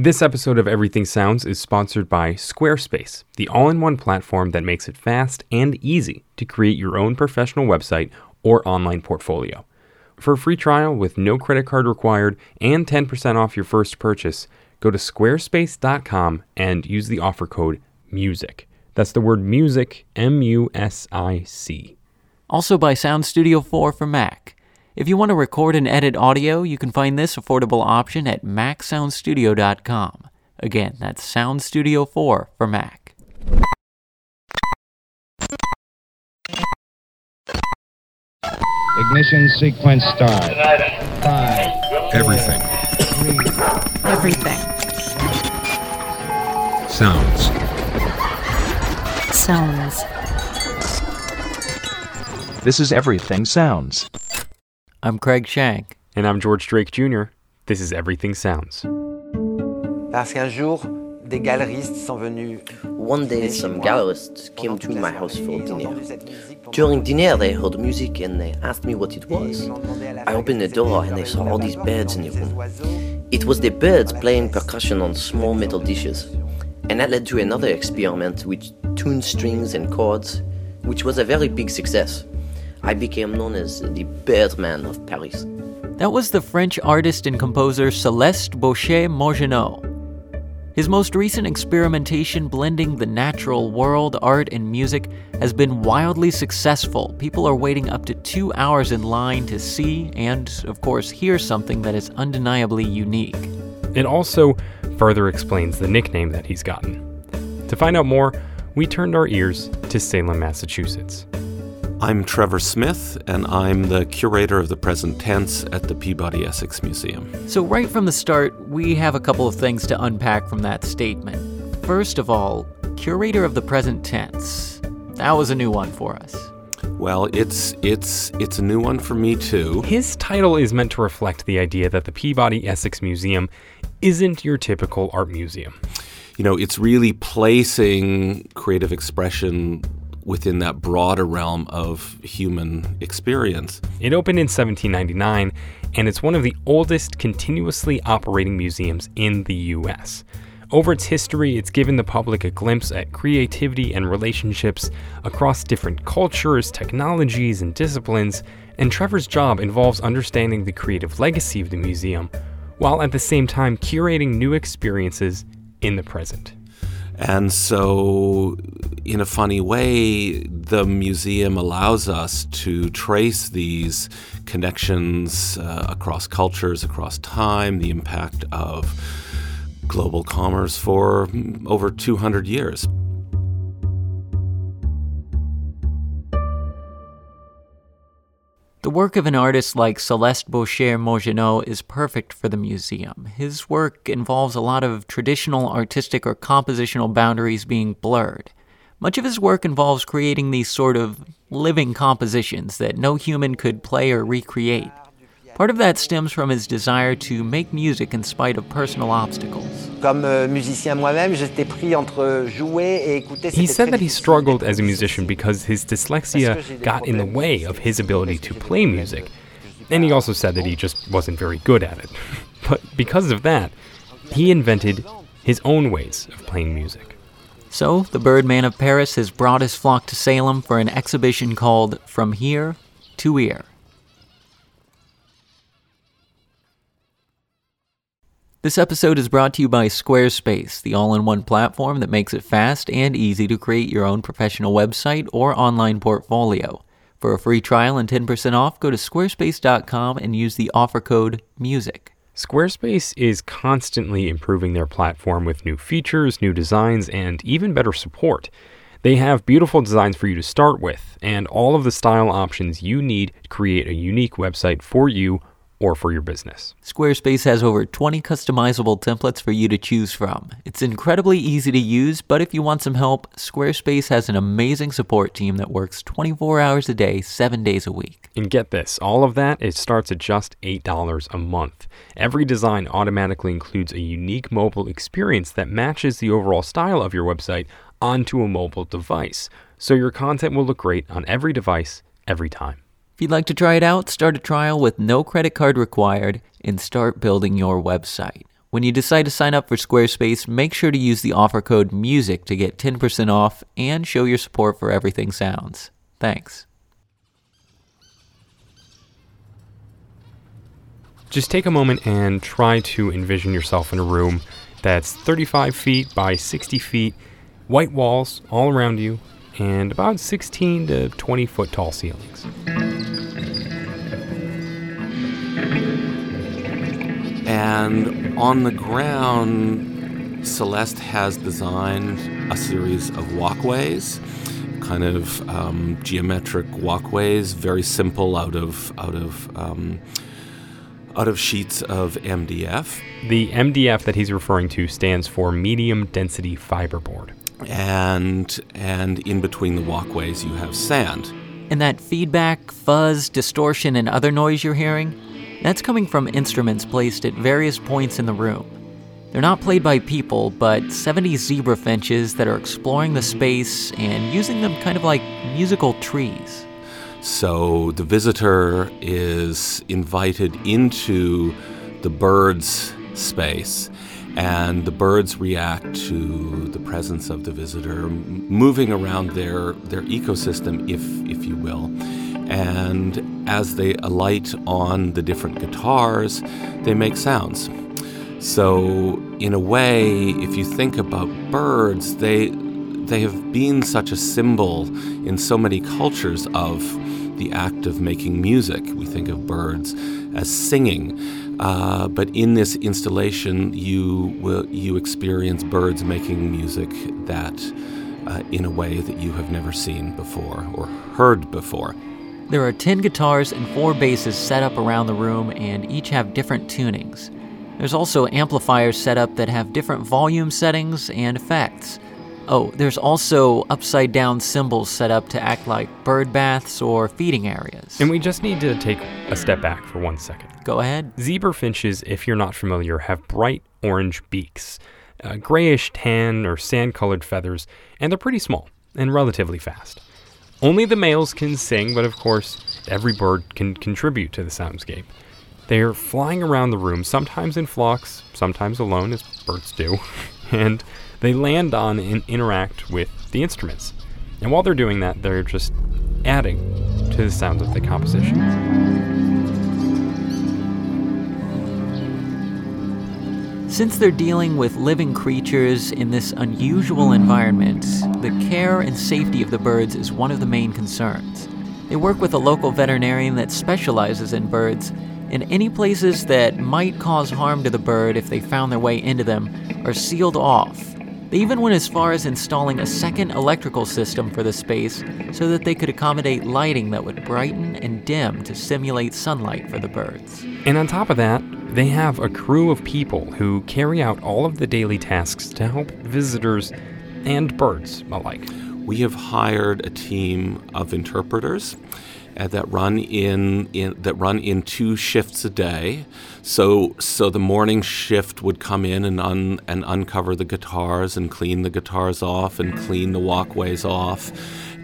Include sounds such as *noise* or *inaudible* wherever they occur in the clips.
This episode of Everything Sounds is sponsored by Squarespace, the all in one platform that makes it fast and easy to create your own professional website or online portfolio. For a free trial with no credit card required and 10% off your first purchase, go to squarespace.com and use the offer code MUSIC. That's the word music, M U S I C. Also by Sound Studio 4 for Mac. If you want to record and edit audio, you can find this affordable option at macsoundstudio.com. Again, that's Sound Studio 4 for Mac. Ignition sequence start. Five, Everything. three, Everything. Sounds. Sounds. This is Everything Sounds. I'm Craig Shank. And I'm George Drake Jr. This is Everything Sounds. Parce qu'un jour, des galeristes sont venus. One day, some gallerists came to my house for dinner. entendu cette musique pendant During dinner, they heard music and they asked me what it was. ils m'ont demandé à la I opened the door and I c'était saw all these birds in the room. It was the birds playing percussion on small metal dishes. And that led to another experiment which tuned strings and chords, which was a very big success. I became known as the Birdman of Paris. That was the French artist and composer Celeste Boursier-Mougenot. His most recent experimentation blending the natural world, art, and music has been wildly successful. People are waiting up to two hours in line to see and, of course, hear something that is undeniably unique. It also further explains the nickname that he's gotten. To find out more, we turned our ears to Salem, Massachusetts. I'm Trevor Smith, and I'm the curator of the present tense at the Peabody Essex Museum. So, right from the start, we have a couple of things to unpack from that statement. First of all, curator of the present tense. That was a new one for us. Well, it's it's it's a new one for me too. His title is meant to reflect the idea that the Peabody Essex Museum isn't your typical art museum. You know, it's really placing creative expression within that broader realm of human experience. It opened in 1799, and it's one of the oldest continuously operating museums in the US. Over its history, it's given the public a glimpse at creativity and relationships across different cultures, technologies, and disciplines, and Trevor's job involves understanding the creative legacy of the museum, while at the same time curating new experiences in the present. And so, in a funny way, the museum allows us to trace these connections uh, across cultures, across time, the impact of global commerce for over 200 years. The work of an artist like Celeste Boursier-Mougenot is perfect for the museum. His work involves a lot of traditional artistic or compositional boundaries being blurred. Much of his work involves creating these sort of living compositions that no human could play or recreate. Part of that stems from his desire to make music in spite of personal obstacles. Comme euh, musicien moi-même, j'étais pris entre jouer et écouter. He said that he struggled as a musician because his dyslexia got in the way of his ability to play music. And he also said that he just wasn't very good at it. *laughs* But because of that, he invented his own ways of playing music. So, the Birdman of Paris has brought his flock to Salem for an exhibition called From Here to Ear. This episode is brought to you by Squarespace, the all in one platform that makes it fast and easy to create your own professional website or online portfolio. For a free trial and 10% off, go to squarespace.com and use the offer code MUSIC. Squarespace is constantly improving their platform with new features, new designs, and even better support. They have beautiful designs for you to start with, and all of the style options you need to create a unique website for you or for your business. Squarespace has over 20 customizable templates for you to choose from. It's incredibly easy to use, but if you want some help, Squarespace has an amazing support team that works 24 hours a day, 7 days a week. And get this, all of that it starts at just $8 a month. Every design automatically includes a unique mobile experience that matches the overall style of your website onto a mobile device. So your content will look great on every device every time. If you'd like to try it out, start a trial with no credit card required and start building your website. When you decide to sign up for Squarespace, make sure to use the offer code MUSIC to get 10% off and show your support for Everything Sounds. Thanks. Just take a moment and try to envision yourself in a room that's 35 feet by 60 feet, white walls all around you, and about 16 to 20 foot tall ceilings. And on the ground, Celeste has designed a series of walkways, kind of um, geometric walkways, very simple out of out of um, out of sheets of MDF. The MDF that he's referring to stands for medium density fiberboard. And and in between the walkways you have sand. And that feedback, fuzz, distortion, and other noise you're hearing, that's coming from instruments placed at various points in the room. They're not played by people, but 70 zebra finches that are exploring the space and using them kind of like musical trees. So the visitor is invited into the bird's space, and the birds react to the presence of the visitor, moving around their, their ecosystem, if, if you will. And as they alight on the different guitars, they make sounds. So, in a way, if you think about birds, they, they have been such a symbol in so many cultures of the act of making music. We think of birds as singing, uh, but in this installation, you will you experience birds making music that, uh, in a way that you have never seen before or heard before. There are 10 guitars and 4 basses set up around the room, and each have different tunings. There's also amplifiers set up that have different volume settings and effects. Oh, there's also upside down cymbals set up to act like bird baths or feeding areas. And we just need to take a step back for one second. Go ahead. Zebra finches, if you're not familiar, have bright orange beaks, uh, grayish tan or sand colored feathers, and they're pretty small and relatively fast. Only the males can sing, but of course, every bird can contribute to the soundscape. They're flying around the room, sometimes in flocks, sometimes alone, as birds do, *laughs* and they land on and interact with the instruments. And while they're doing that, they're just adding to the sound of the composition. Since they're dealing with living creatures in this unusual environment, the care and safety of the birds is one of the main concerns. They work with a local veterinarian that specializes in birds, and any places that might cause harm to the bird if they found their way into them are sealed off they even went as far as installing a second electrical system for the space so that they could accommodate lighting that would brighten and dim to simulate sunlight for the birds. And on top of that, they have a crew of people who carry out all of the daily tasks to help visitors and birds alike. We have hired a team of interpreters uh, that run in, in that run in two shifts a day. So so the morning shift would come in and un, and uncover the guitars and clean the guitars off and clean the walkways off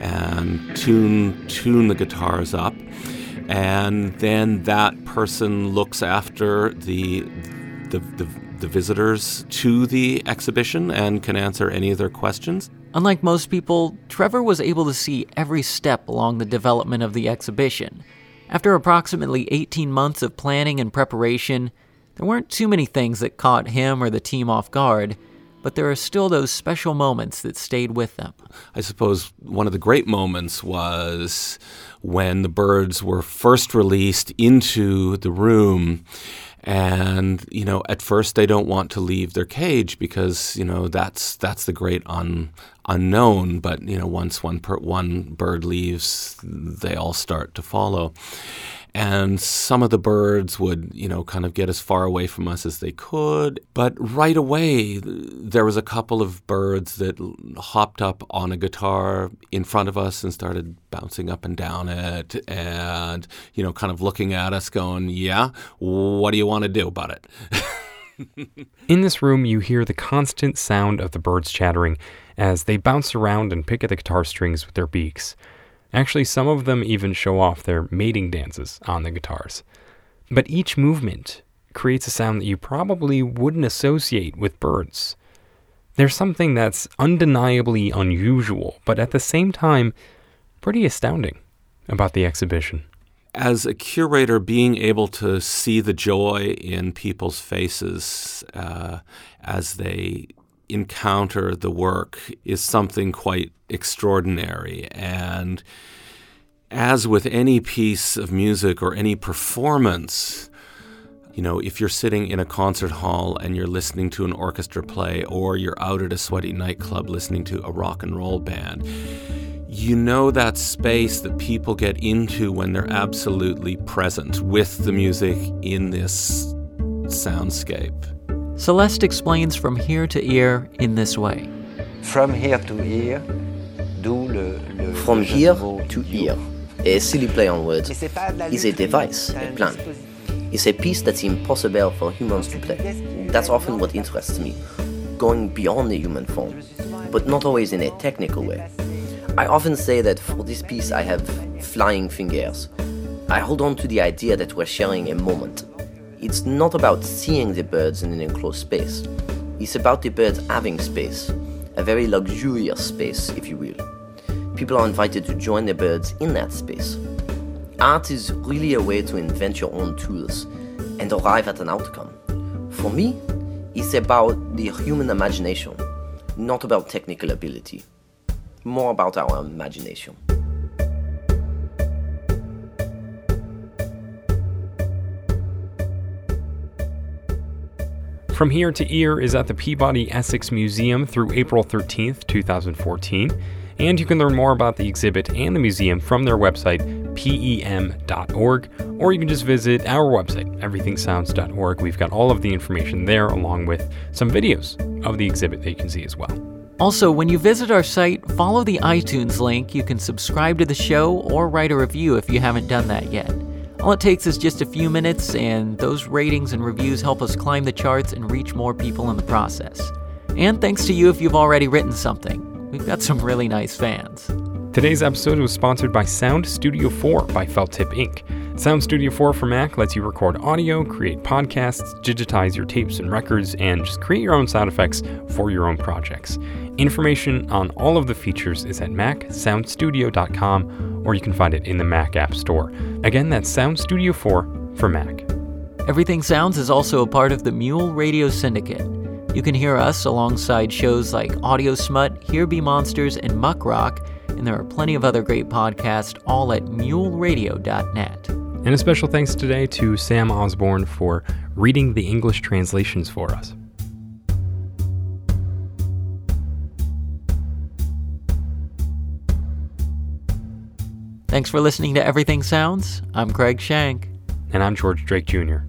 and tune tune the guitars up. And then that person looks after the the, the, the visitors to the exhibition and can answer any of their questions. Unlike most people, Trevor was able to see every step along the development of the exhibition. After approximately 18 months of planning and preparation, there weren't too many things that caught him or the team off guard, but there are still those special moments that stayed with them. I suppose one of the great moments was when the birds were first released into the room and you know at first they don't want to leave their cage because you know that's that's the great un, unknown. But you know once one per, one bird leaves they all start to follow and some of the birds would you know kind of get as far away from us as they could. But right away there was a couple of birds that hopped up on a guitar in front of us and started bouncing up and down it and you know kind of looking at us going yeah what do you want to do about it? *laughs* In this room you hear the constant sound of the birds chattering as they bounce around and pick at the guitar strings with their beaks Actually, some of them even show off their mating dances on the guitars. But each movement creates a sound that you probably wouldn't associate with birds. There's something that's undeniably unusual, but at the same time, pretty astounding about the exhibition. As a curator, being able to see the joy in people's faces uh, as they encounter the work is something quite extraordinary. And as with any piece of music or any performance, you know, if you're sitting in a concert hall and you're listening to an orchestra play, or you're out at a sweaty nightclub listening to a rock and roll band, you know that space that people get into when they're absolutely present with the music in this soundscape. Celeste explains from here to ear in this way. From here to here, d'où le, le From le jeu de here to dur. here, a silly play on words, Et c'est pas de la is a device, a plan. dispositif. It's a piece that's impossible for humans to play. That's often what interests me, going beyond the human form, but not always in a technical way. I often say that for this piece I have flying fingers. I hold on to the idea that we're sharing a moment. It's not about seeing the birds in an enclosed space. It's about the birds having space, a very luxurious space, if you will. People are invited to join the birds in that space. Art is really a way to invent your own tools and arrive at an outcome. For me, it's about the human imagination, not about technical ability. More about our imagination. From Here to Ear is at the Peabody Essex Museum through April 13th, 2014, and you can learn more about the exhibit and the museum from their website, pem.org, or you can just visit our website, everythingsounds.org. We've got all of the information there, along with some videos of the exhibit that you can see as well. Also, when you visit our site, follow the iTunes link. You can subscribe to the show or write a review if you haven't done that yet. All it takes is just a few minutes, and those ratings and reviews help us climb the charts and reach more people in the process. And thanks to you if you've already written something. We've got some really nice fans. Today's episode was sponsored by Sound Studio 4 by Felt Tip Inc. Sound Studio 4 for Mac lets you record audio, create podcasts, digitize your tapes and records, and just create your own sound effects for your own projects. Information on all of the features is at macsoundstudio.com or you can find it in the Mac App Store. Again, that's Sound Studio 4 for Mac. Everything Sounds is also a part of the Mule Radio Syndicate. You can hear us alongside shows like Audio Smut, Here Be Monsters, and Muck Rock, and there are plenty of other great podcasts all at muleradio.net. And a special thanks today to Sam Osborne for reading the English translations for us. Thanks for listening to Everything Sounds. I'm Craig Shank. And I'm George Drake Jr.